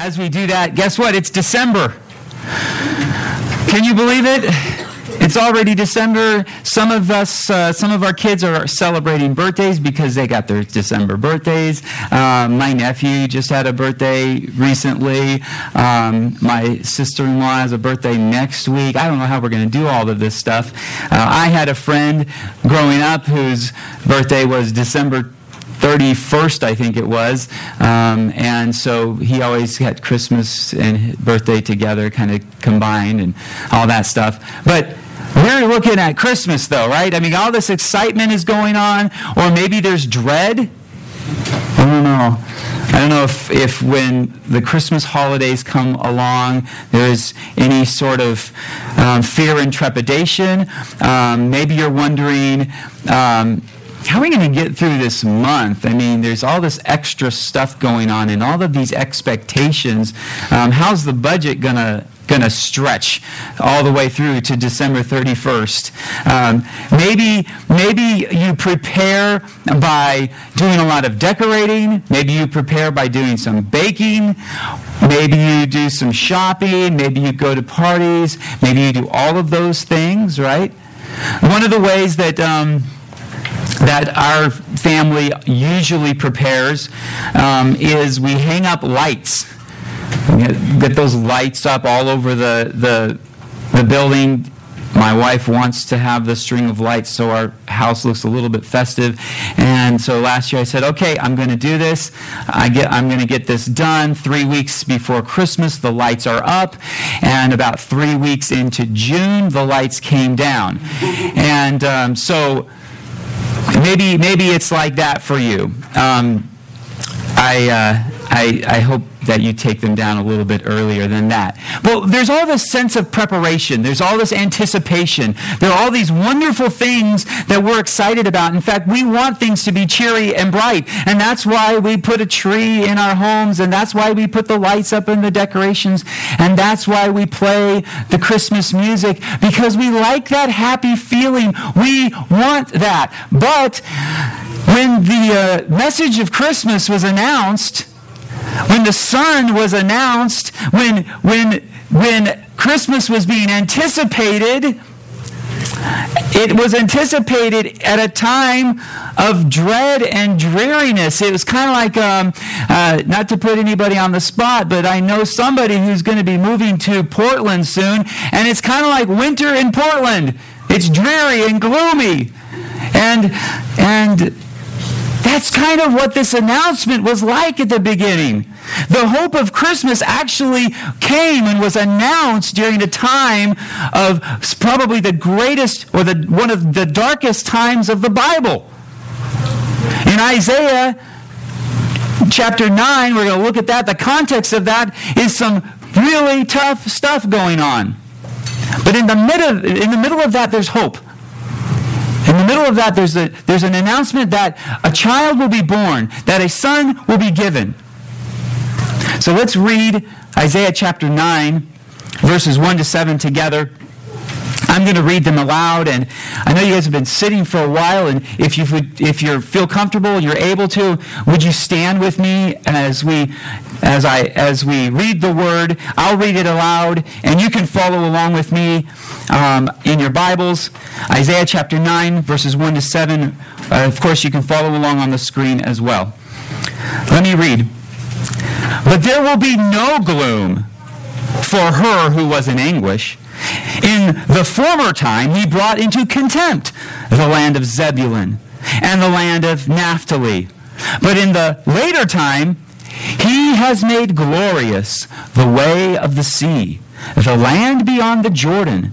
as we do that, guess what? It's December. Can you believe it? It's already December. Some of us, uh, some of our kids are celebrating birthdays because they got their December birthdays. Um, my nephew just had a birthday recently. Um, my sister in law has a birthday next week. I don't know how we're going to do all of this stuff. Uh, I had a friend growing up whose birthday was December 31st, I think it was. Um, and so he always had Christmas and birthday together, kind of combined, and all that stuff. But we're looking at Christmas, though, right? I mean, all this excitement is going on, or maybe there's dread. I don't know. I don't know if, if when the Christmas holidays come along, there's any sort of um, fear and trepidation. Um, maybe you're wondering, um, how are we going to get through this month? I mean, there's all this extra stuff going on and all of these expectations. Um, how's the budget going to going to stretch all the way through to December 31st. Um, maybe, maybe you prepare by doing a lot of decorating. Maybe you prepare by doing some baking. Maybe you do some shopping. Maybe you go to parties. Maybe you do all of those things, right? One of the ways that um, that our family usually prepares um, is we hang up lights. Get those lights up all over the, the, the building. My wife wants to have the string of lights so our house looks a little bit festive. And so last year I said, okay, I'm going to do this. I get, I'm going to get this done. Three weeks before Christmas, the lights are up. And about three weeks into June, the lights came down. And um, so maybe, maybe it's like that for you. Um, I, uh, I, I hope that you take them down a little bit earlier than that. Well, there's all this sense of preparation. There's all this anticipation. There are all these wonderful things that we're excited about. In fact, we want things to be cheery and bright. And that's why we put a tree in our homes. And that's why we put the lights up in the decorations. And that's why we play the Christmas music because we like that happy feeling. We want that. But when the uh, message of Christmas was announced, when the Son was announced, when, when, when Christmas was being anticipated, it was anticipated at a time of dread and dreariness. It was kind of like, um, uh, not to put anybody on the spot, but I know somebody who's going to be moving to Portland soon, and it's kind of like winter in Portland. It's dreary and gloomy. And, and that's kind of what this announcement was like at the beginning. The hope of Christmas actually came and was announced during a time of probably the greatest or the, one of the darkest times of the Bible. In Isaiah chapter 9, we're going to look at that. The context of that is some really tough stuff going on. But in the in the middle of that, there's hope. In the middle of that, there's, a, there's an announcement that a child will be born, that a son will be given. So let's read Isaiah chapter 9, verses 1 to 7 together. I'm going to read them aloud, and I know you guys have been sitting for a while, and if you would, if you feel comfortable you're able to, would you stand with me as we, as I, as we read the word? I'll read it aloud, and you can follow along with me um, in your Bibles. Isaiah chapter 9, verses 1 to 7. Uh, of course, you can follow along on the screen as well. Let me read. But there will be no gloom for her who was in anguish. In the former time, he brought into contempt the land of Zebulun and the land of Naphtali. But in the later time, he has made glorious the way of the sea, the land beyond the Jordan,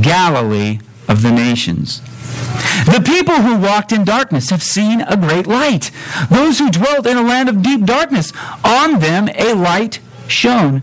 Galilee of the nations. The people who walked in darkness have seen a great light. Those who dwelt in a land of deep darkness, on them a light shone.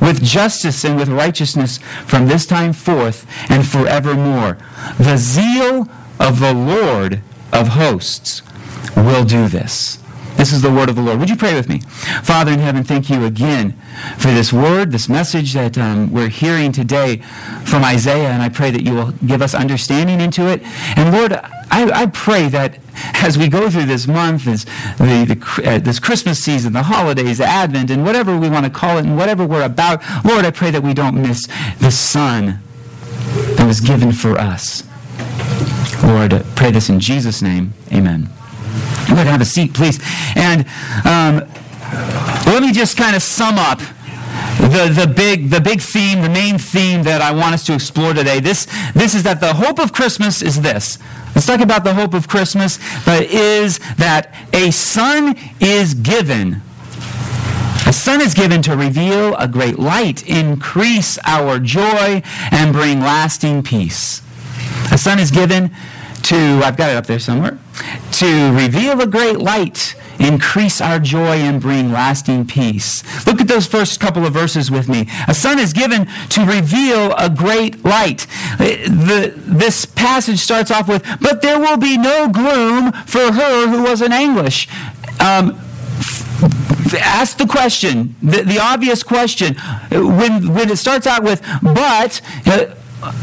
with justice and with righteousness from this time forth and forevermore. The zeal of the Lord of hosts will do this. This is the word of the Lord. Would you pray with me? Father in heaven, thank you again for this word, this message that um, we're hearing today from Isaiah, and I pray that you will give us understanding into it. And Lord, I, I pray that as we go through this month, this, the, the, uh, this Christmas season, the holidays, Advent, and whatever we want to call it, and whatever we're about, Lord, I pray that we don't miss the Son that was given for us. Lord, I pray this in Jesus' name. Amen. And have a seat, please. And um, let me just kind of sum up the, the, big, the big theme, the main theme that I want us to explore today. This, this is that the hope of Christmas is this. Let's talk about the hope of Christmas, but is that a son is given. A son is given to reveal a great light, increase our joy, and bring lasting peace. A son is given to, I've got it up there somewhere, to reveal a great light, increase our joy, and bring lasting peace. Look at those first couple of verses with me. A son is given to reveal a great light. The, this passage starts off with, But there will be no gloom for her who was in anguish. Um, ask the question, the, the, obvious question. When, when it starts out with, but, uh,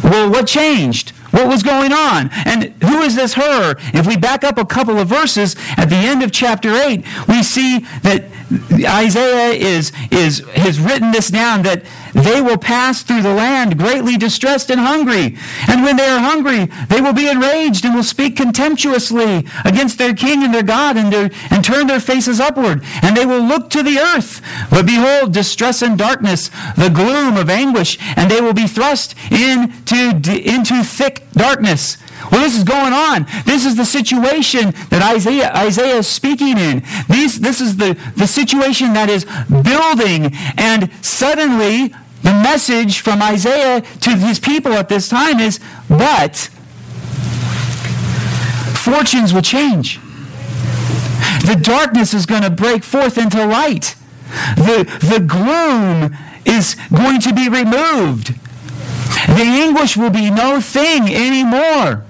well, what changed? What was going on? And who is this her? If we back up a couple of verses at the end of chapter 8, we see that Isaiah is, is, has written this down that they will pass through the land greatly distressed and hungry. And when they are hungry, they will be enraged and will speak contemptuously against their king and their God and, their, and turn their faces upward. And they will look to the earth. But behold, distress and darkness, the gloom of anguish, and they will be thrust into, into thick darkness. Well, this is going on. This is the situation that Isaiah, Isaiah is speaking in. These, this is the, the situation that is building, and suddenly the message from Isaiah to his people at this time is, but fortunes will change. The darkness is going to break forth into light. The, the gloom is going to be removed. The anguish will be no thing anymore.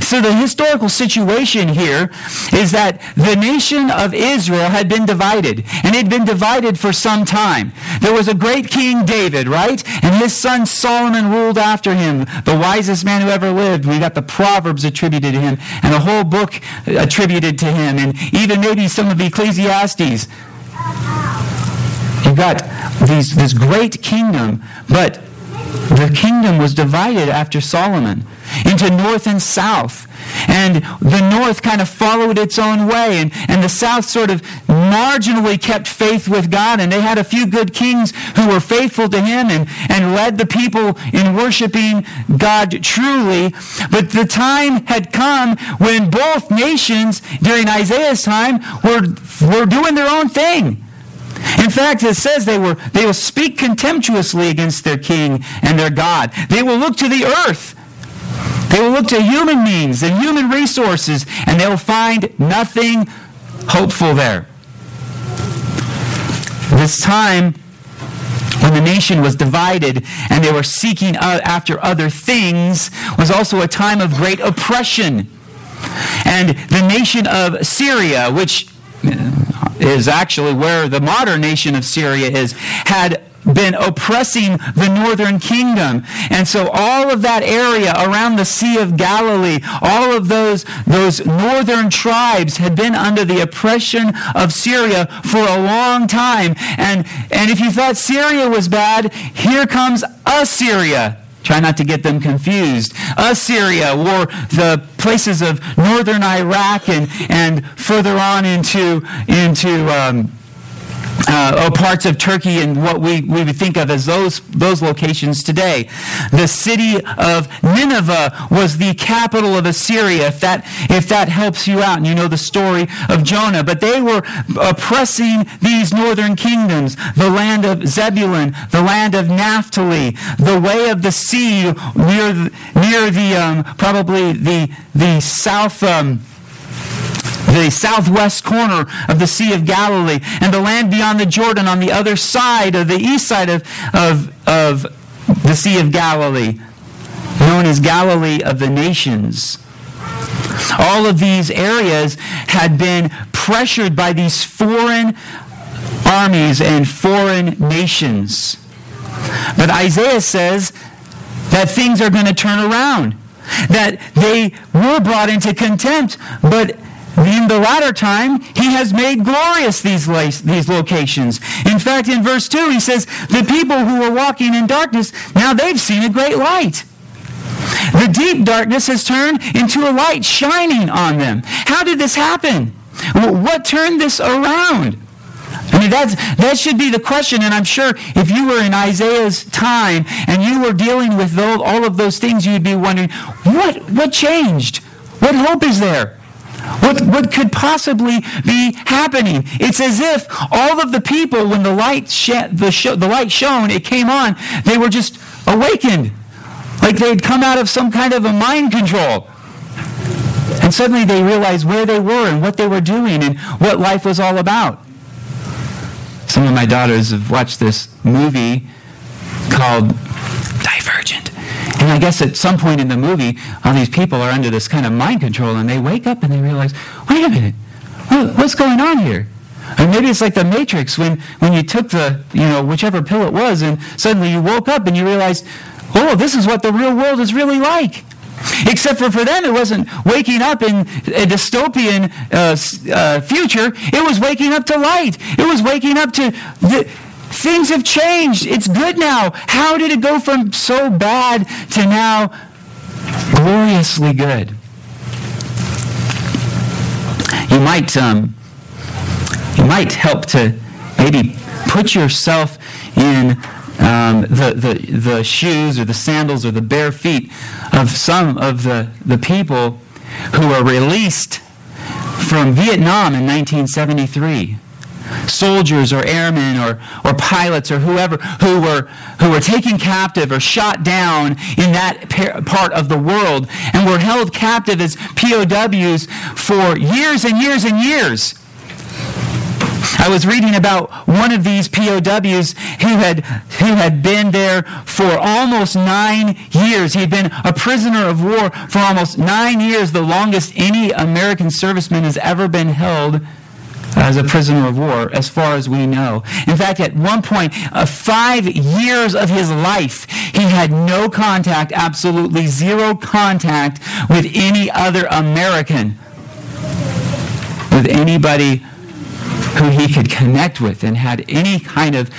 So the historical situation here is that the nation of Israel had been divided, and it had been divided for some time. There was a great king David, right? And his son Solomon ruled after him, the wisest man who ever lived. We got the Proverbs attributed to him, and the whole book attributed to him, and even maybe some of Ecclesiastes. You got these, this great kingdom, but the kingdom was divided after Solomon into north and south. And the north kind of followed its own way, and, and the south sort of marginally kept faith with God. And they had a few good kings who were faithful to Him and, and led the people in worshiping God truly. But the time had come when both nations during Isaiah's time were, were doing their own thing. In fact, it says they, were, they will speak contemptuously against their king and their God. They will look to the earth. They will look to human means and human resources, and they will find nothing hopeful there. This time, when the nation was divided and they were seeking after other things, was also a time of great oppression. And the nation of Syria, which uh, is actually where the modern nation of Syria is, had been oppressing the northern kingdom. And so all of that area around the Sea of Galilee, all of those, those northern tribes had been under the oppression of Syria for a long time. And, and if you thought Syria was bad, here comes Assyria Try not to get them confused. Assyria, or the places of northern Iraq and, and further on into, into um, uh, or parts of Turkey and what we, we would think of as those, those locations today. The city of Nineveh was the capital of Assyria, if that, if that helps you out and you know the story of Jonah. But they were oppressing these northern kingdoms, the land of Zebulun, the land of Naphtali, the way of the sea near, near the, um, probably the, the south, um, the southwest corner of the Sea of Galilee, and the land beyond the Jordan on the other side of the east side of, of, of the Sea of Galilee, known as Galilee of the nations. All of these areas had been pressured by these foreign armies and foreign nations. But Isaiah says that things are going to turn around, that they were brought into contempt, but in the latter time, he has made glorious these, these locations. In fact, in verse 2, he says, The people who were walking in darkness, now they've seen a great light. The deep darkness has turned into a light shining on them. How did this happen? What turned this around? I mean, that's, that should be the question. And I'm sure if you were in Isaiah's time and you were dealing with all of those things, you'd be wondering, what, what changed? What hope is there? What, what could possibly be happening? It's as if all of the people, when the light, sh- the, sh- the light shone, it came on, they were just awakened. Like they'd come out of some kind of a mind control. And suddenly they realized where they were and what they were doing and what life was all about. Some of my daughters have watched this movie called. And I guess at some point in the movie, all these people are under this kind of mind control and they wake up and they realize, wait a minute, what's going on here? Or maybe it's like the Matrix when, when you took the, you know, whichever pill it was and suddenly you woke up and you realized, oh, this is what the real world is really like. Except for for them, it wasn't waking up in a dystopian uh, uh, future. It was waking up to light. It was waking up to the, things have changed. It's good now. How did it go from so bad to now gloriously good? You might um, you might help to maybe put yourself in um, the, the, the shoes or the sandals or the bare feet of some of the, the people who were released from Vietnam in 1973 soldiers or airmen or, or pilots or whoever who were, who were taken captive or shot down in that part of the world and were held captive as POWs for years and years and years. I was reading about one of these POWs who had, who had been there for almost nine years. He had been a prisoner of war for almost nine years, the longest any American serviceman has ever been held as a prisoner of war, as far as we know. In fact, at one point, uh, five years of his life, he had no contact, absolutely zero contact with any other American, with anybody who he could connect with and had any kind of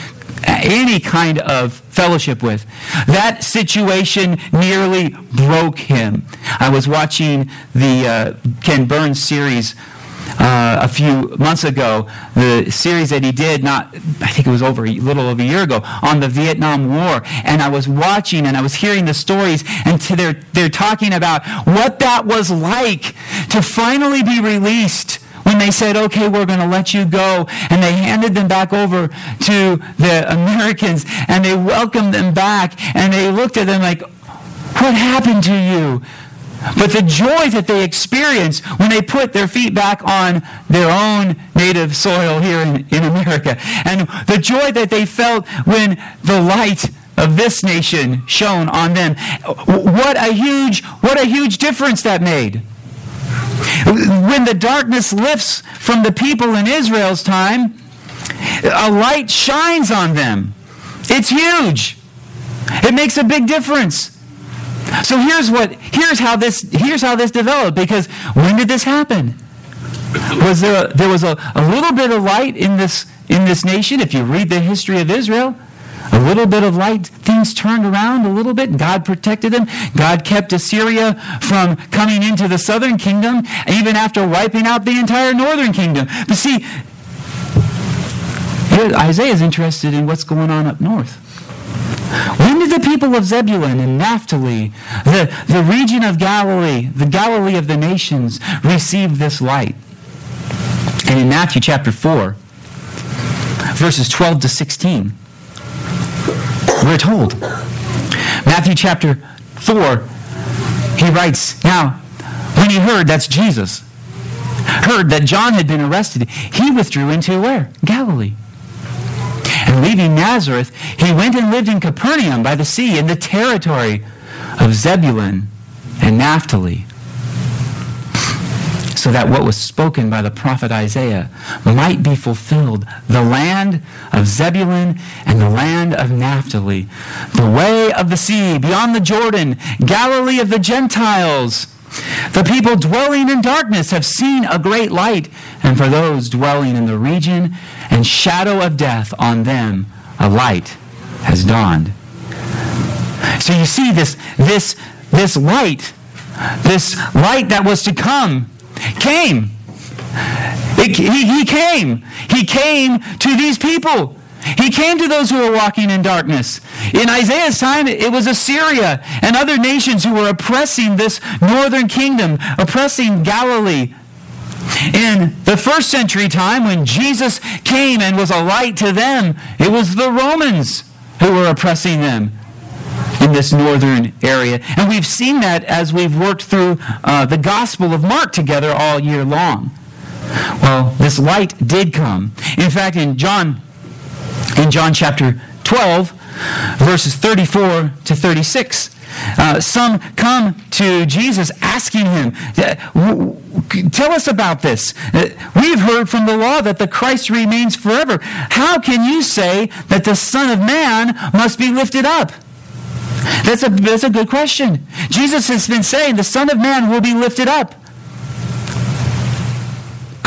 any kind of fellowship with. That situation nearly broke him. I was watching the uh, Ken Burns series uh, a few months ago, the series that he did, not I think it was over a little over a year ago, on the Vietnam War, and I was watching and I was hearing the stories, and they're they're talking about what that was like to finally be released when they said, okay, we're going to let you go. And they handed them back over to the Americans and they welcomed them back and they looked at them like, what happened to you? But the joy that they experienced when they put their feet back on their own native soil here in, in America, and the joy that they felt when the light of this nation shone on them, what a huge, what a huge difference that made. When the darkness lifts from the people in Israel's time, a light shines on them. It's huge. It makes a big difference. So here's what here's how this here's how this developed because when did this happen? Was there a, there was a, a little bit of light in this in this nation if you read the history of Israel? a little bit of light, things turned around a little bit. God protected them. God kept Assyria from coming into the southern kingdom, even after wiping out the entire northern kingdom. But see, Isaiah is interested in what's going on up north. When did the people of Zebulun and Naphtali, the, the region of Galilee, the Galilee of the nations, receive this light? And in Matthew chapter 4, verses 12 to 16, we're told. Matthew chapter 4, he writes, Now, when he heard, that's Jesus, heard that John had been arrested, he withdrew into where? Galilee. And leaving Nazareth, he went and lived in Capernaum by the sea in the territory of Zebulun and Naphtali. So that what was spoken by the prophet Isaiah might be fulfilled the land of Zebulun and the land of Naphtali, the way of the sea beyond the Jordan, Galilee of the Gentiles. The people dwelling in darkness have seen a great light, and for those dwelling in the region and shadow of death, on them a light has dawned. So you see this, this, this light, this light that was to come, came. It, he, he came. He came to these people. He came to those who were walking in darkness. In Isaiah's time, it was Assyria and other nations who were oppressing this northern kingdom, oppressing Galilee. In the first century time, when Jesus came and was a light to them, it was the Romans who were oppressing them in this northern area. And we've seen that as we've worked through uh, the Gospel of Mark together all year long. Well, this light did come. In fact, in John in John chapter 12, verses 34 to 36. Uh, some come to Jesus asking him, Tell us about this. Uh, we've heard from the law that the Christ remains forever. How can you say that the Son of Man must be lifted up? That's a, that's a good question. Jesus has been saying the Son of Man will be lifted up.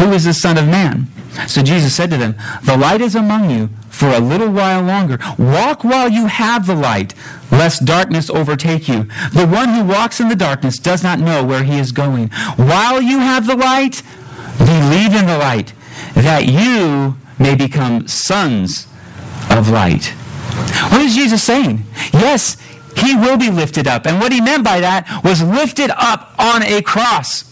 Who is the Son of Man? So Jesus said to them, The light is among you for a little while longer. Walk while you have the light, lest darkness overtake you. The one who walks in the darkness does not know where he is going. While you have the light, believe in the light, that you may become sons of light. What is Jesus saying? Yes, he will be lifted up. And what he meant by that was lifted up on a cross.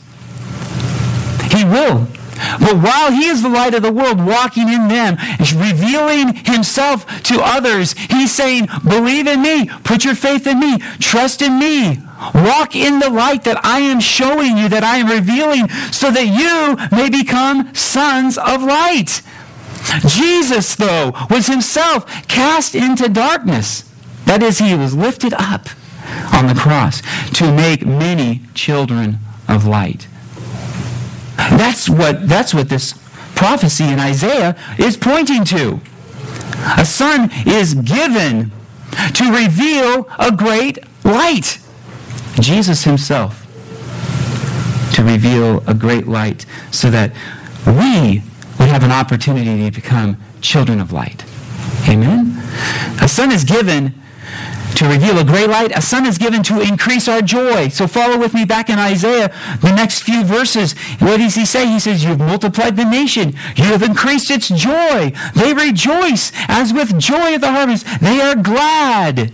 He will. But while he is the light of the world, walking in them, revealing himself to others, he's saying, Believe in me, put your faith in me, trust in me. Walk in the light that I am showing you, that I am revealing, so that you may become sons of light. Jesus, though, was himself cast into darkness. That is, he was lifted up on the cross to make many children of light. That's what, that's what this prophecy in Isaiah is pointing to. A son is given to reveal a great light. Jesus himself to reveal a great light so that we would have an opportunity to become children of light. Amen? A son is given to reveal a great light. A son is given to increase our joy. So follow with me back in Isaiah, the next few verses. What does he say? He says, You've multiplied the nation. You have increased its joy. They rejoice as with joy at the harvest. They are glad.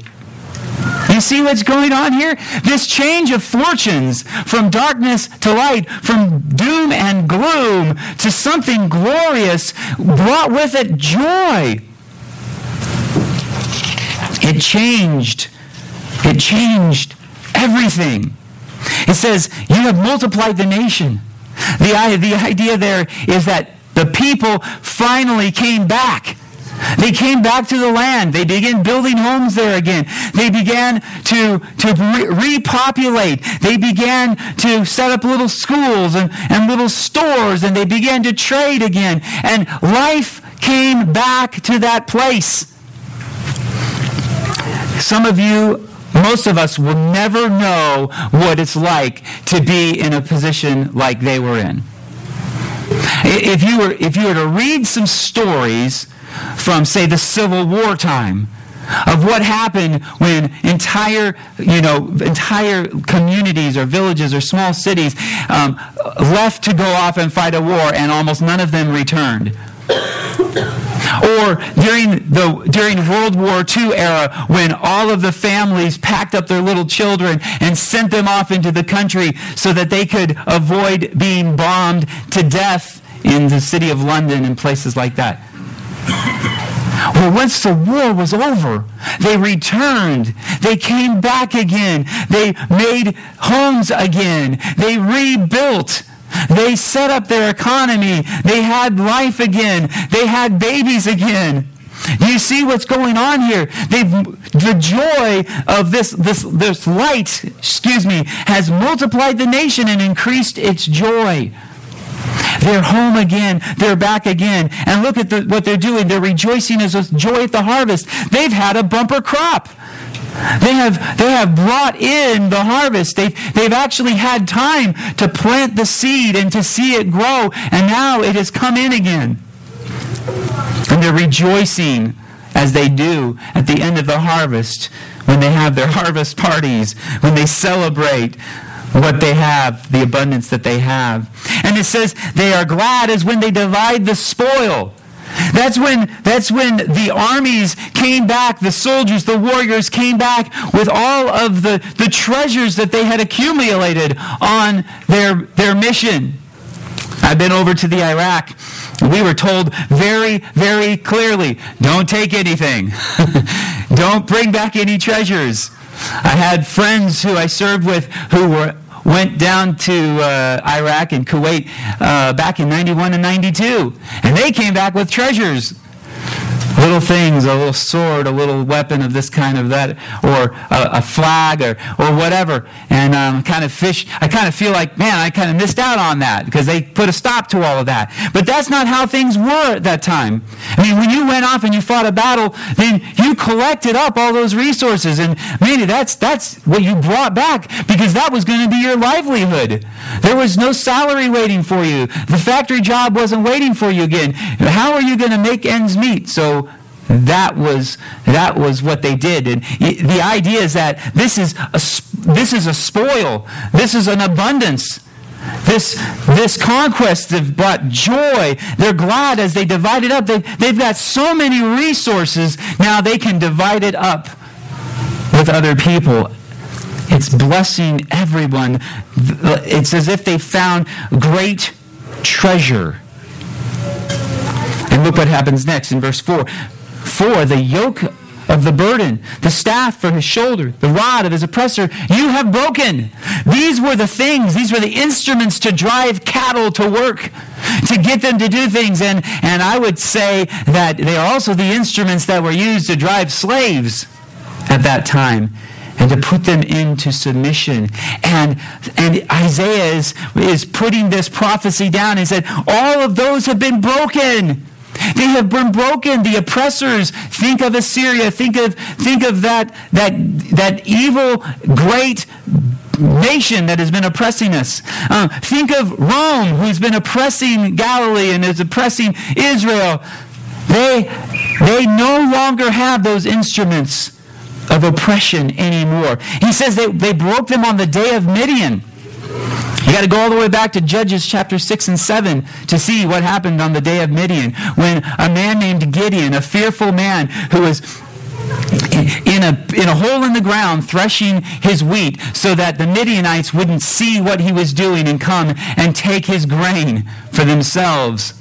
You see what's going on here? This change of fortunes from darkness to light, from doom and gloom to something glorious, brought with it joy. It changed. It changed everything. It says, You have multiplied the nation. The, the idea there is that the people finally came back. They came back to the land. They began building homes there again. They began to, to re- repopulate. They began to set up little schools and, and little stores, and they began to trade again. And life came back to that place. Some of you, most of us will never know what it's like to be in a position like they were in. If you were, if you were to read some stories from, say, the Civil War time, of what happened when entire, you know, entire communities or villages or small cities um, left to go off and fight a war and almost none of them returned. Or during the during World War II era when all of the families packed up their little children and sent them off into the country so that they could avoid being bombed to death in the city of London and places like that. Well, once the war was over, they returned. They came back again. They made homes again. They rebuilt. They set up their economy. They had life again. They had babies again. You see what's going on here? They've, the joy of this, this, this light, excuse me, has multiplied the nation and increased its joy. They're home again. They're back again. And look at the, what they're doing. They're rejoicing as with joy at the harvest. They've had a bumper crop. They have, they have brought in the harvest. They've, they've actually had time to plant the seed and to see it grow, and now it has come in again. And they're rejoicing as they do at the end of the harvest when they have their harvest parties, when they celebrate what they have, the abundance that they have. And it says they are glad as when they divide the spoil. That's when, that's when the armies came back, the soldiers, the warriors came back with all of the, the treasures that they had accumulated on their, their mission. I've been over to the Iraq. We were told very, very clearly don't take anything, don't bring back any treasures. I had friends who I served with who were went down to uh, Iraq and Kuwait uh, back in 91 and 92. And they came back with treasures little things, a little sword, a little weapon of this kind of that, or a, a flag, or, or whatever. And um, kind of fish. I kind of feel like, man, I kind of missed out on that because they put a stop to all of that. But that's not how things were at that time. I mean, when you went off and you fought a battle, then you collected up all those resources, and maybe that's that's what you brought back because that was going to be your livelihood. There was no salary waiting for you. The factory job wasn't waiting for you again. How are you going to make ends meet? So that was that was what they did and the idea is that this is a this is a spoil this is an abundance this, this conquest have brought joy. They're glad as they divide it up. They, they've got so many resources, now they can divide it up with other people. It's blessing everyone. It's as if they found great treasure. And look what happens next in verse 4 for the yoke of the burden, the staff for his shoulder, the rod of his oppressor, you have broken. These were the things, these were the instruments to drive cattle to work, to get them to do things. And, and I would say that they are also the instruments that were used to drive slaves at that time and to put them into submission. And, and Isaiah is, is putting this prophecy down. and said, All of those have been broken. They have been broken. The oppressors. Think of Assyria. Think of, think of that, that, that evil, great nation that has been oppressing us. Uh, think of Rome, who's been oppressing Galilee and is oppressing Israel. They, they no longer have those instruments of oppression anymore. He says they, they broke them on the day of Midian. You got to go all the way back to Judges chapter 6 and 7 to see what happened on the day of Midian when a man named Gideon, a fearful man who was in a, in a hole in the ground threshing his wheat so that the Midianites wouldn't see what he was doing and come and take his grain for themselves.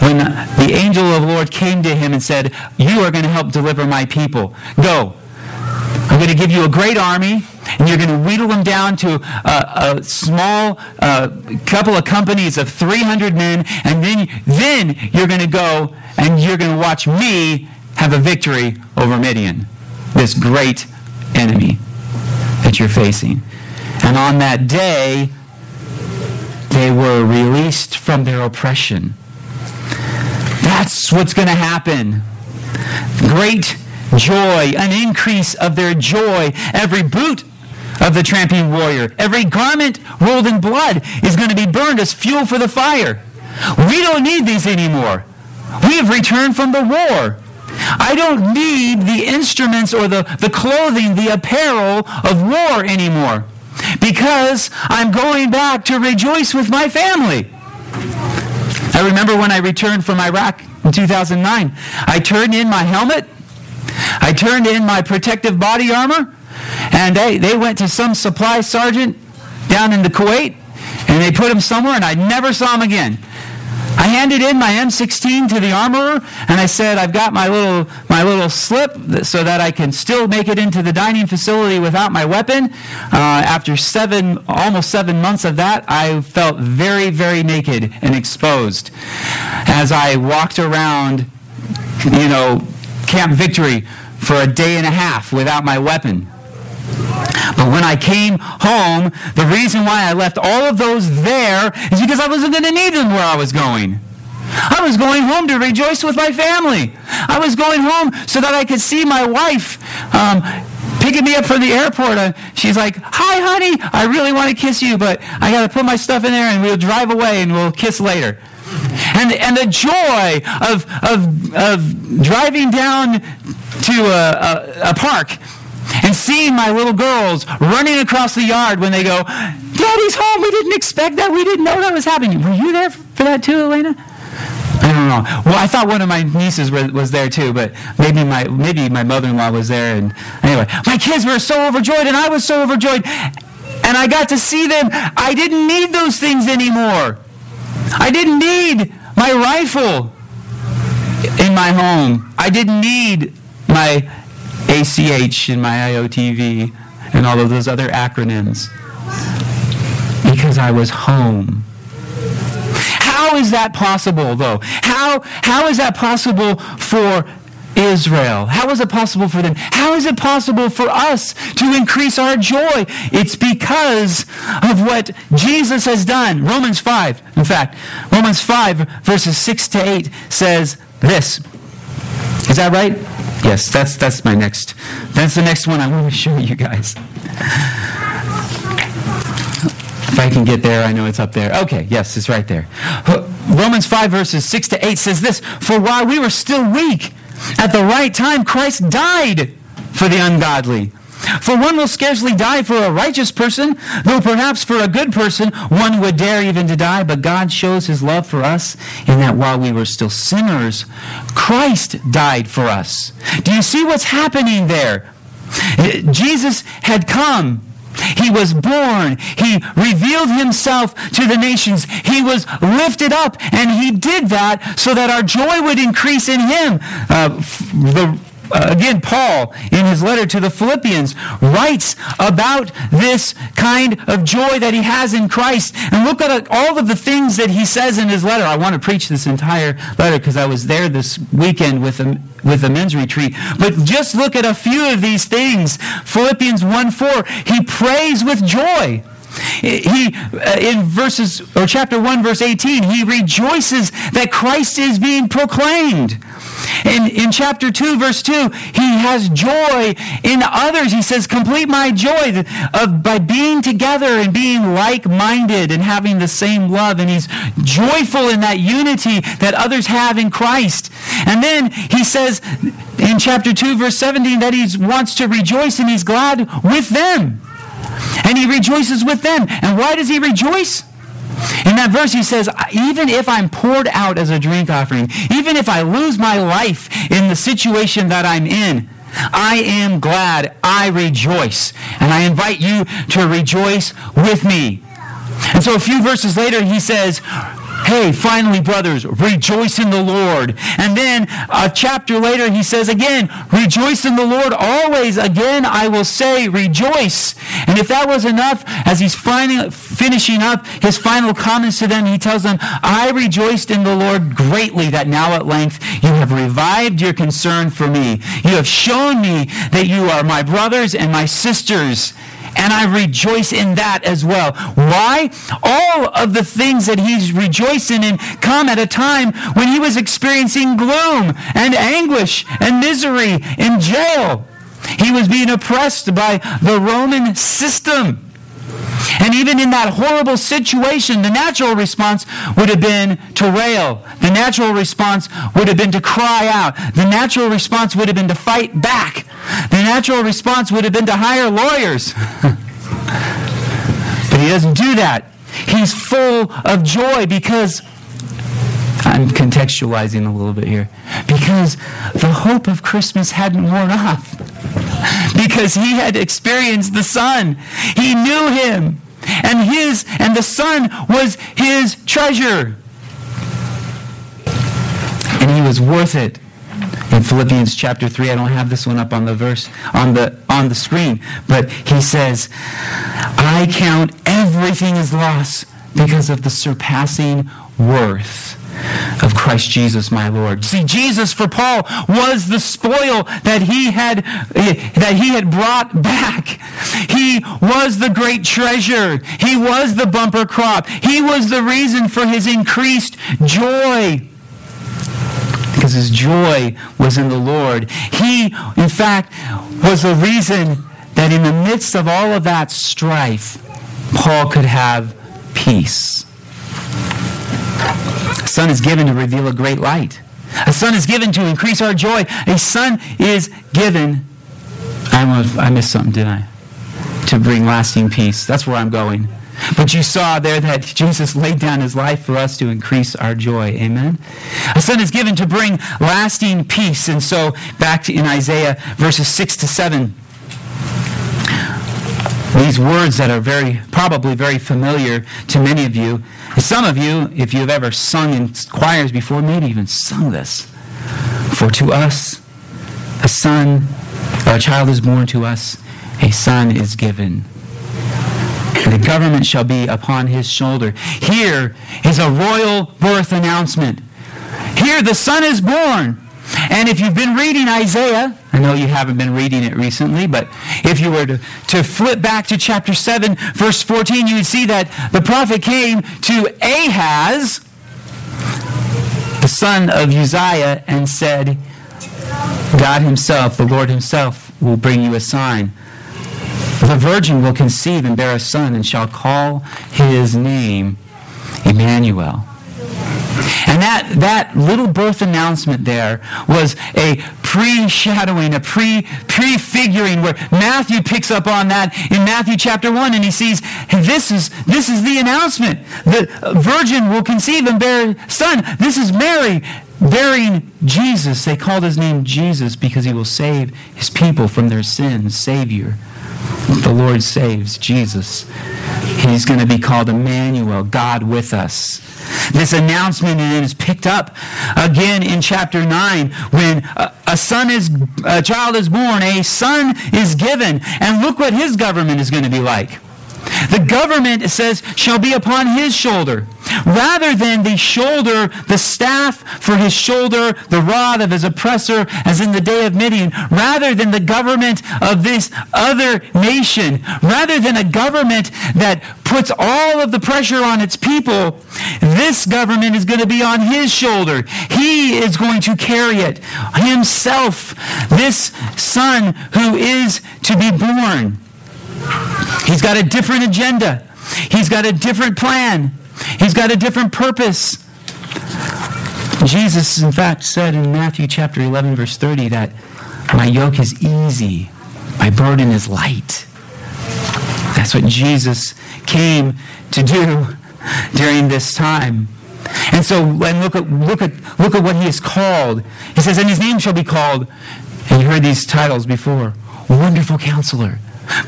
When the angel of the Lord came to him and said, You are going to help deliver my people. Go. I'm going to give you a great army and you're going to wheedle them down to a, a small uh, couple of companies of 300 men, and then, then you're going to go and you're going to watch me have a victory over Midian, this great enemy that you're facing. And on that day, they were released from their oppression. That's what's going to happen. Great joy, an increase of their joy. Every boot of the tramping warrior. Every garment rolled in blood is going to be burned as fuel for the fire. We don't need these anymore. We have returned from the war. I don't need the instruments or the, the clothing, the apparel of war anymore because I'm going back to rejoice with my family. I remember when I returned from Iraq in 2009, I turned in my helmet, I turned in my protective body armor, and they, they went to some supply sergeant down in the Kuwait, and they put him somewhere, and I never saw him again. I handed in my M16 to the armorer, and I said, "I've got my little my little slip so that I can still make it into the dining facility without my weapon." Uh, after seven, almost seven months of that, I felt very, very naked and exposed as I walked around, you know, Camp Victory for a day and a half without my weapon. But when I came home, the reason why I left all of those there is because I wasn't going to need them where I was going. I was going home to rejoice with my family. I was going home so that I could see my wife um, picking me up from the airport. She's like, Hi, honey, I really want to kiss you, but I got to put my stuff in there and we'll drive away and we'll kiss later. And, and the joy of, of, of driving down to a, a, a park and seeing my little girls running across the yard when they go, Daddy's home. We didn't expect that. We didn't know that was happening. Were you there for that too, Elena? I don't know. Well, I thought one of my nieces was there too, but maybe my maybe my mother-in-law was there. And anyway, my kids were so overjoyed, and I was so overjoyed, and I got to see them. I didn't need those things anymore. I didn't need my rifle in my home. I didn't need my ACH in my IOTV and all of those other acronyms because I was home. How is that possible, though? How, how is that possible for Israel? How is it possible for them? How is it possible for us to increase our joy? It's because of what Jesus has done. Romans 5, in fact, Romans 5, verses 6 to 8 says this. Is that right? Yes, that's that's my next. That's the next one I want to show you guys. If I can get there, I know it's up there. Okay, yes, it's right there. Romans 5, verses 6 to 8 says this For while we were still weak, at the right time, Christ died for the ungodly. For one will scarcely die for a righteous person, though perhaps for a good person one would dare even to die. But God shows his love for us in that while we were still sinners, Christ died for us. Do you see what's happening there? Jesus had come. He was born. He revealed himself to the nations. He was lifted up, and he did that so that our joy would increase in him. Uh, the uh, again, Paul, in his letter to the Philippians, writes about this kind of joy that he has in Christ. And look at all of the things that he says in his letter. I want to preach this entire letter because I was there this weekend with a, with a men's retreat. But just look at a few of these things. Philippians 1 4, he prays with joy. He, uh, in verses, or chapter 1, verse 18, he rejoices that Christ is being proclaimed. In, in chapter 2, verse 2, he has joy in others. He says, complete my joy of, by being together and being like-minded and having the same love. And he's joyful in that unity that others have in Christ. And then he says in chapter 2, verse 17, that he wants to rejoice and he's glad with them. And he rejoices with them. And why does he rejoice? In that verse, he says, even if I'm poured out as a drink offering, even if I lose my life in the situation that I'm in, I am glad. I rejoice. And I invite you to rejoice with me. And so a few verses later, he says, Hey, finally, brothers, rejoice in the Lord. And then a chapter later, he says again, rejoice in the Lord always. Again, I will say, rejoice. And if that was enough, as he's finally finishing up his final comments to them, he tells them, I rejoiced in the Lord greatly that now at length you have revived your concern for me. You have shown me that you are my brothers and my sisters and I rejoice in that as well. Why? All of the things that he's rejoicing in come at a time when he was experiencing gloom and anguish and misery in jail. He was being oppressed by the Roman system. And even in that horrible situation, the natural response would have been to rail. The natural response would have been to cry out. The natural response would have been to fight back. The natural response would have been to hire lawyers. but he doesn't do that. He's full of joy because I'm contextualizing a little bit here. Because the hope of Christmas hadn't worn off. Because he had experienced the Son. He knew him. And his and the Son was his treasure. And he was worth it. In Philippians chapter 3, I don't have this one up on the verse on the on the screen, but he says, I count everything as loss because of the surpassing worth of Christ Jesus my Lord. See, Jesus for Paul was the spoil that he had that he had brought back. He was the great treasure. He was the bumper crop. He was the reason for his increased joy. Because his joy was in the Lord. He, in fact, was the reason that in the midst of all of that strife, Paul could have peace. A son is given to reveal a great light. A son is given to increase our joy. A son is given. I, I missed something, didn't I? To bring lasting peace. That's where I'm going. But you saw there that Jesus laid down his life for us to increase our joy. Amen? A son is given to bring lasting peace. And so, back in Isaiah verses 6 to 7 these words that are very probably very familiar to many of you. Some of you, if you've ever sung in choirs before, maybe even sung this. For to us a son or a child is born to us, a son is given. The government shall be upon his shoulder. Here is a royal birth announcement. Here the son is born. And if you've been reading Isaiah, I know you haven't been reading it recently, but if you were to, to flip back to chapter 7, verse 14, you would see that the prophet came to Ahaz, the son of Uzziah, and said, God himself, the Lord himself, will bring you a sign. The virgin will conceive and bear a son and shall call his name Emmanuel. And that, that little birth announcement there was a pre-shadowing, a pre, prefiguring where Matthew picks up on that in Matthew chapter 1 and he sees, hey, this is, this is the announcement. The virgin will conceive and bear a son. This is Mary bearing Jesus. They called his name Jesus because he will save his people from their sins. Savior. The Lord saves Jesus. He's going to be called Emmanuel, God with us. This announcement is picked up again in chapter 9 when a, a, son is a child is born, a son is given, and look what his government is going to be like. The government, it says, shall be upon his shoulder. Rather than the shoulder, the staff for his shoulder, the rod of his oppressor, as in the day of Midian, rather than the government of this other nation, rather than a government that puts all of the pressure on its people, this government is going to be on his shoulder. He is going to carry it himself. This son who is to be born. He's got a different agenda. He's got a different plan. He's got a different purpose. Jesus, in fact, said in Matthew chapter 11, verse 30, that my yoke is easy, my burden is light. That's what Jesus came to do during this time. And so, and look at, look at, look at what he is called. He says, and his name shall be called, and you heard these titles before, Wonderful Counselor,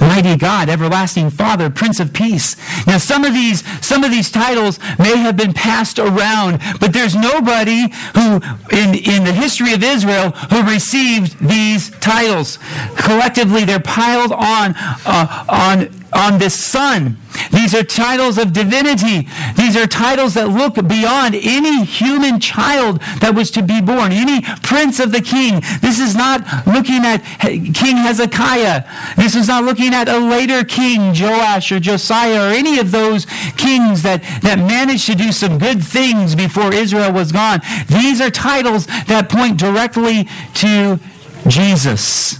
Mighty God, everlasting Father, Prince of Peace. Now some of these some of these titles may have been passed around, but there's nobody who in, in the history of Israel who received these titles. Collectively they're piled on uh, on on this son. These are titles of divinity. These are titles that look beyond any human child that was to be born, any prince of the king. This is not looking at King Hezekiah. This is not looking at a later king, Joash or Josiah, or any of those kings that, that managed to do some good things before Israel was gone. These are titles that point directly to Jesus.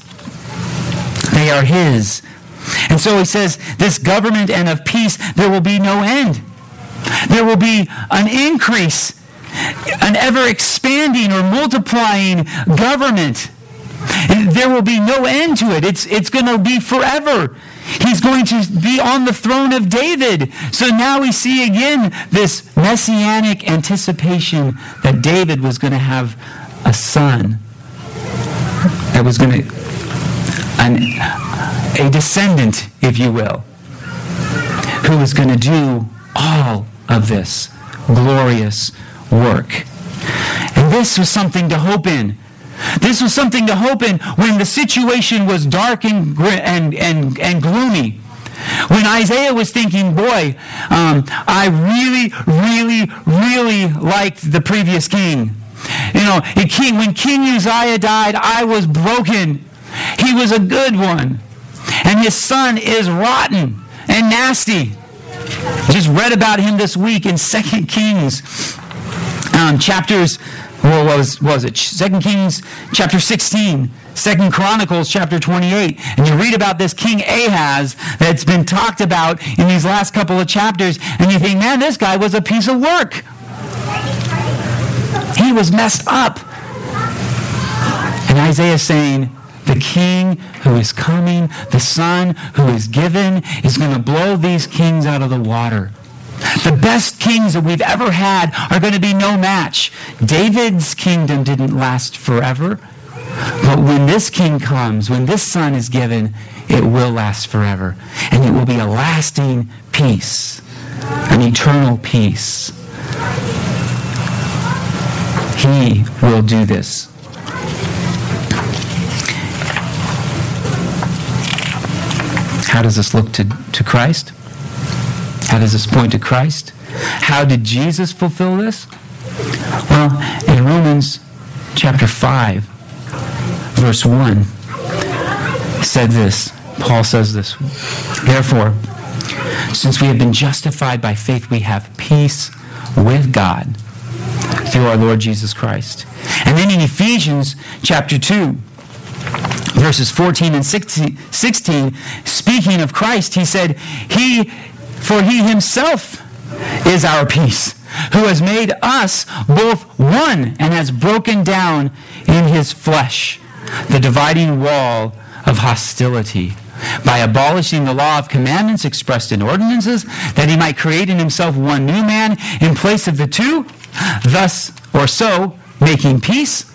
They are his. And so he says, this government and of peace, there will be no end. There will be an increase, an ever expanding or multiplying government. There will be no end to it. It's, it's going to be forever. He's going to be on the throne of David. So now we see again this messianic anticipation that David was going to have a son that was going to, an, a descendant, if you will, who is going to do all of this glorious work. And this was something to hope in. This was something to hope in when the situation was dark and, and, and, and gloomy. When Isaiah was thinking, boy, um, I really, really, really liked the previous king. You know, king, when King Uzziah died, I was broken. He was a good one. And his son is rotten and nasty. Just read about him this week in Second Kings, um, chapters what was, was it? Second Kings chapter 16, Second Chronicles chapter 28. And you read about this King Ahaz that's been talked about in these last couple of chapters, and you think, man, this guy was a piece of work. He was messed up. And Isaiah saying, the king who is coming, the son who is given, is going to blow these kings out of the water. The best kings that we've ever had are going to be no match. David's kingdom didn't last forever. But when this king comes, when this son is given, it will last forever. And it will be a lasting peace, an eternal peace. He will do this. How does this look to, to Christ? How does this point to Christ? How did Jesus fulfill this? Well, in Romans chapter 5, verse 1, said this. Paul says this. Therefore, since we have been justified by faith, we have peace with God through our Lord Jesus Christ. And then in Ephesians chapter 2, verses 14 and 16, speaking of Christ, he said, He for he himself is our peace, who has made us both one and has broken down in his flesh the dividing wall of hostility by abolishing the law of commandments expressed in ordinances, that he might create in himself one new man in place of the two, thus or so making peace,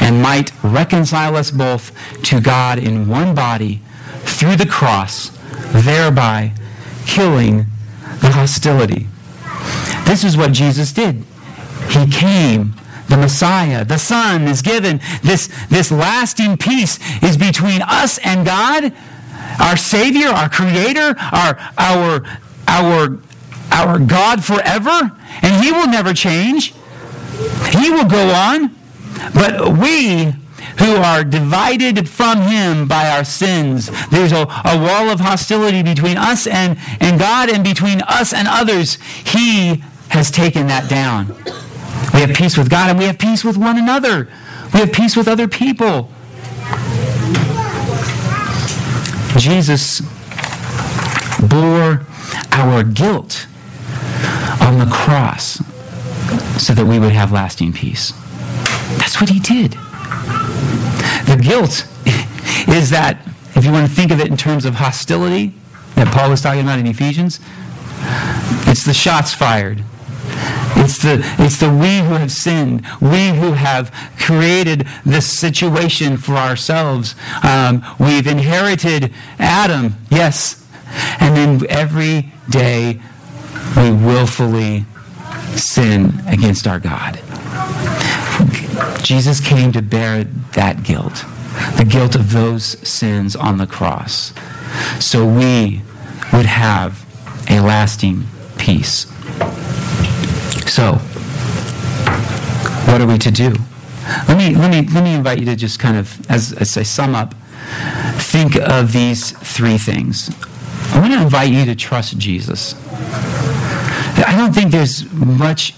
and might reconcile us both to God in one body through the cross, thereby killing the hostility. This is what Jesus did. He came. The Messiah, the Son, is given. This, this lasting peace is between us and God, our Savior, our Creator, our, our, our, our God forever. And He will never change. He will go on. But we who are divided from him by our sins. There's a, a wall of hostility between us and, and God and between us and others. He has taken that down. We have peace with God and we have peace with one another. We have peace with other people. Jesus bore our guilt on the cross so that we would have lasting peace. That's what he did. The guilt is that, if you want to think of it in terms of hostility that Paul was talking about in Ephesians, it's the shots fired. It's the, it's the we who have sinned, we who have created this situation for ourselves. Um, we've inherited Adam, yes. And then every day we willfully sin against our God. Jesus came to bear that guilt, the guilt of those sins on the cross, so we would have a lasting peace. So, what are we to do? Let me, let me, let me invite you to just kind of, as, as I sum up, think of these three things. I want to invite you to trust Jesus. I don't think there's much.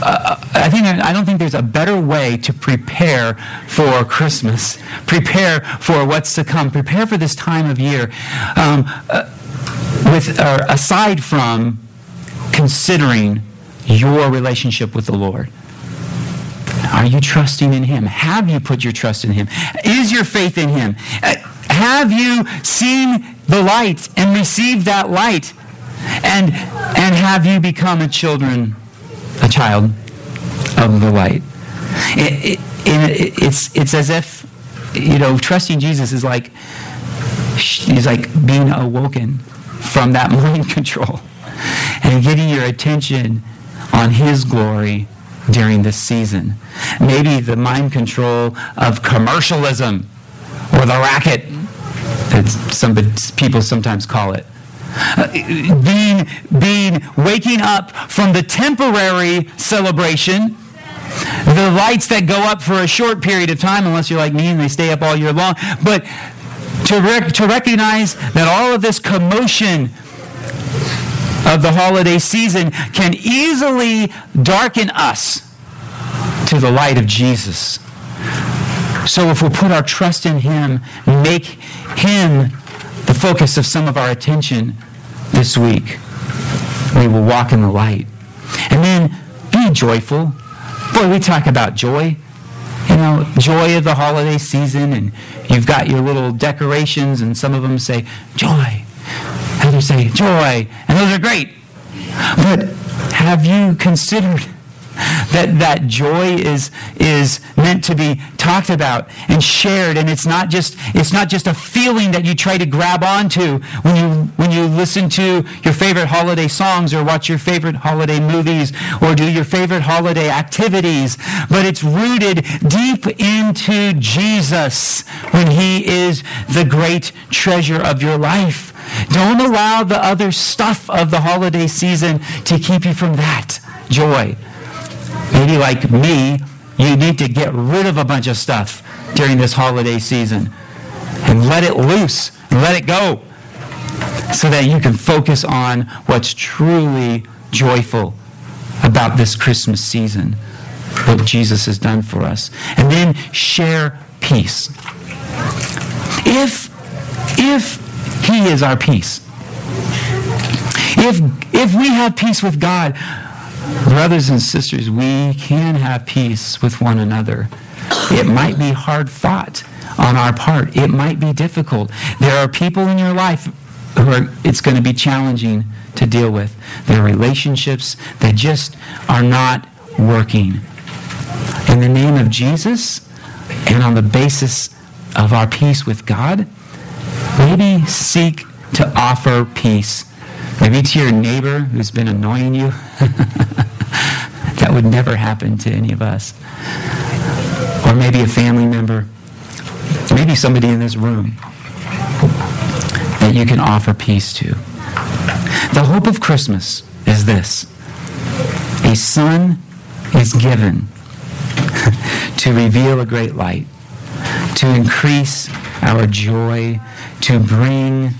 Uh, I think I don't think there's a better way to prepare for Christmas, prepare for what's to come, prepare for this time of year, um, uh, with uh, aside from considering your relationship with the Lord. Are you trusting in Him? Have you put your trust in Him? Is your faith in Him? Uh, have you seen the light and received that light? And, and have you become a children, a child of the light? It, it, it, it's, it's as if, you know, trusting Jesus is like, he's like being awoken from that mind control and getting your attention on his glory during this season. Maybe the mind control of commercialism or the racket that some people sometimes call it. Uh, being, being waking up from the temporary celebration the lights that go up for a short period of time, unless you're like me and they stay up all year long. But to, rec- to recognize that all of this commotion of the holiday season can easily darken us to the light of Jesus. So if we put our trust in Him, make Him the focus of some of our attention this week, we will walk in the light. And then be joyful. Boy, we talk about joy. You know, joy of the holiday season, and you've got your little decorations, and some of them say, joy. Others say, joy. And those are great. But have you considered that that joy is is meant to be talked about and shared and it's not just it's not just a feeling that you try to grab onto when you when you listen to your favorite holiday songs or watch your favorite holiday movies or do your favorite holiday activities but it's rooted deep into Jesus when he is the great treasure of your life don't allow the other stuff of the holiday season to keep you from that joy. Maybe like me, you need to get rid of a bunch of stuff during this holiday season and let it loose and let it go so that you can focus on what's truly joyful about this Christmas season, what Jesus has done for us. And then share peace. If, if he is our peace. If, if we have peace with God, brothers and sisters, we can have peace with one another. It might be hard fought on our part. It might be difficult. There are people in your life who are, it's going to be challenging to deal with. There are relationships that just are not working. In the name of Jesus and on the basis of our peace with God, Maybe seek to offer peace. Maybe to your neighbor who's been annoying you. that would never happen to any of us. Or maybe a family member. Maybe somebody in this room that you can offer peace to. The hope of Christmas is this a son is given to reveal a great light, to increase our joy to bring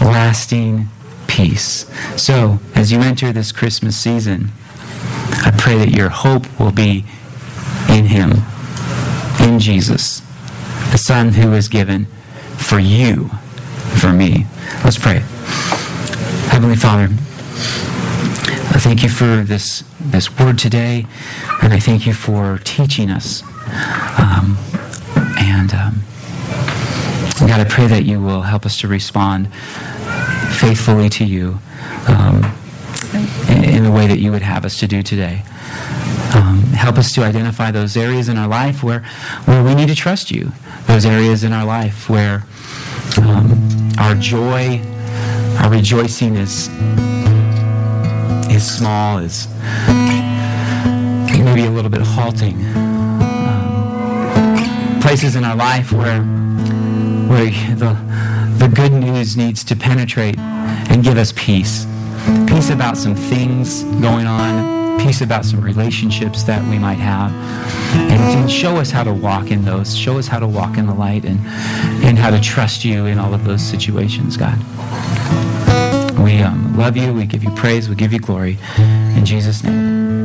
lasting peace. So, as you enter this Christmas season, I pray that your hope will be in Him, in Jesus, the Son who is given for you, for me. Let's pray. Heavenly Father, I thank you for this, this word today, and I thank you for teaching us. Um, and um, God, I pray that you will help us to respond faithfully to you um, in the way that you would have us to do today. Um, help us to identify those areas in our life where, where we need to trust you, those areas in our life where um, our joy, our rejoicing is, is small, is maybe a little bit halting. Um, places in our life where where the, the good news needs to penetrate and give us peace. Peace about some things going on, peace about some relationships that we might have. And, and show us how to walk in those. Show us how to walk in the light and, and how to trust you in all of those situations, God. We um, love you. We give you praise. We give you glory. In Jesus' name.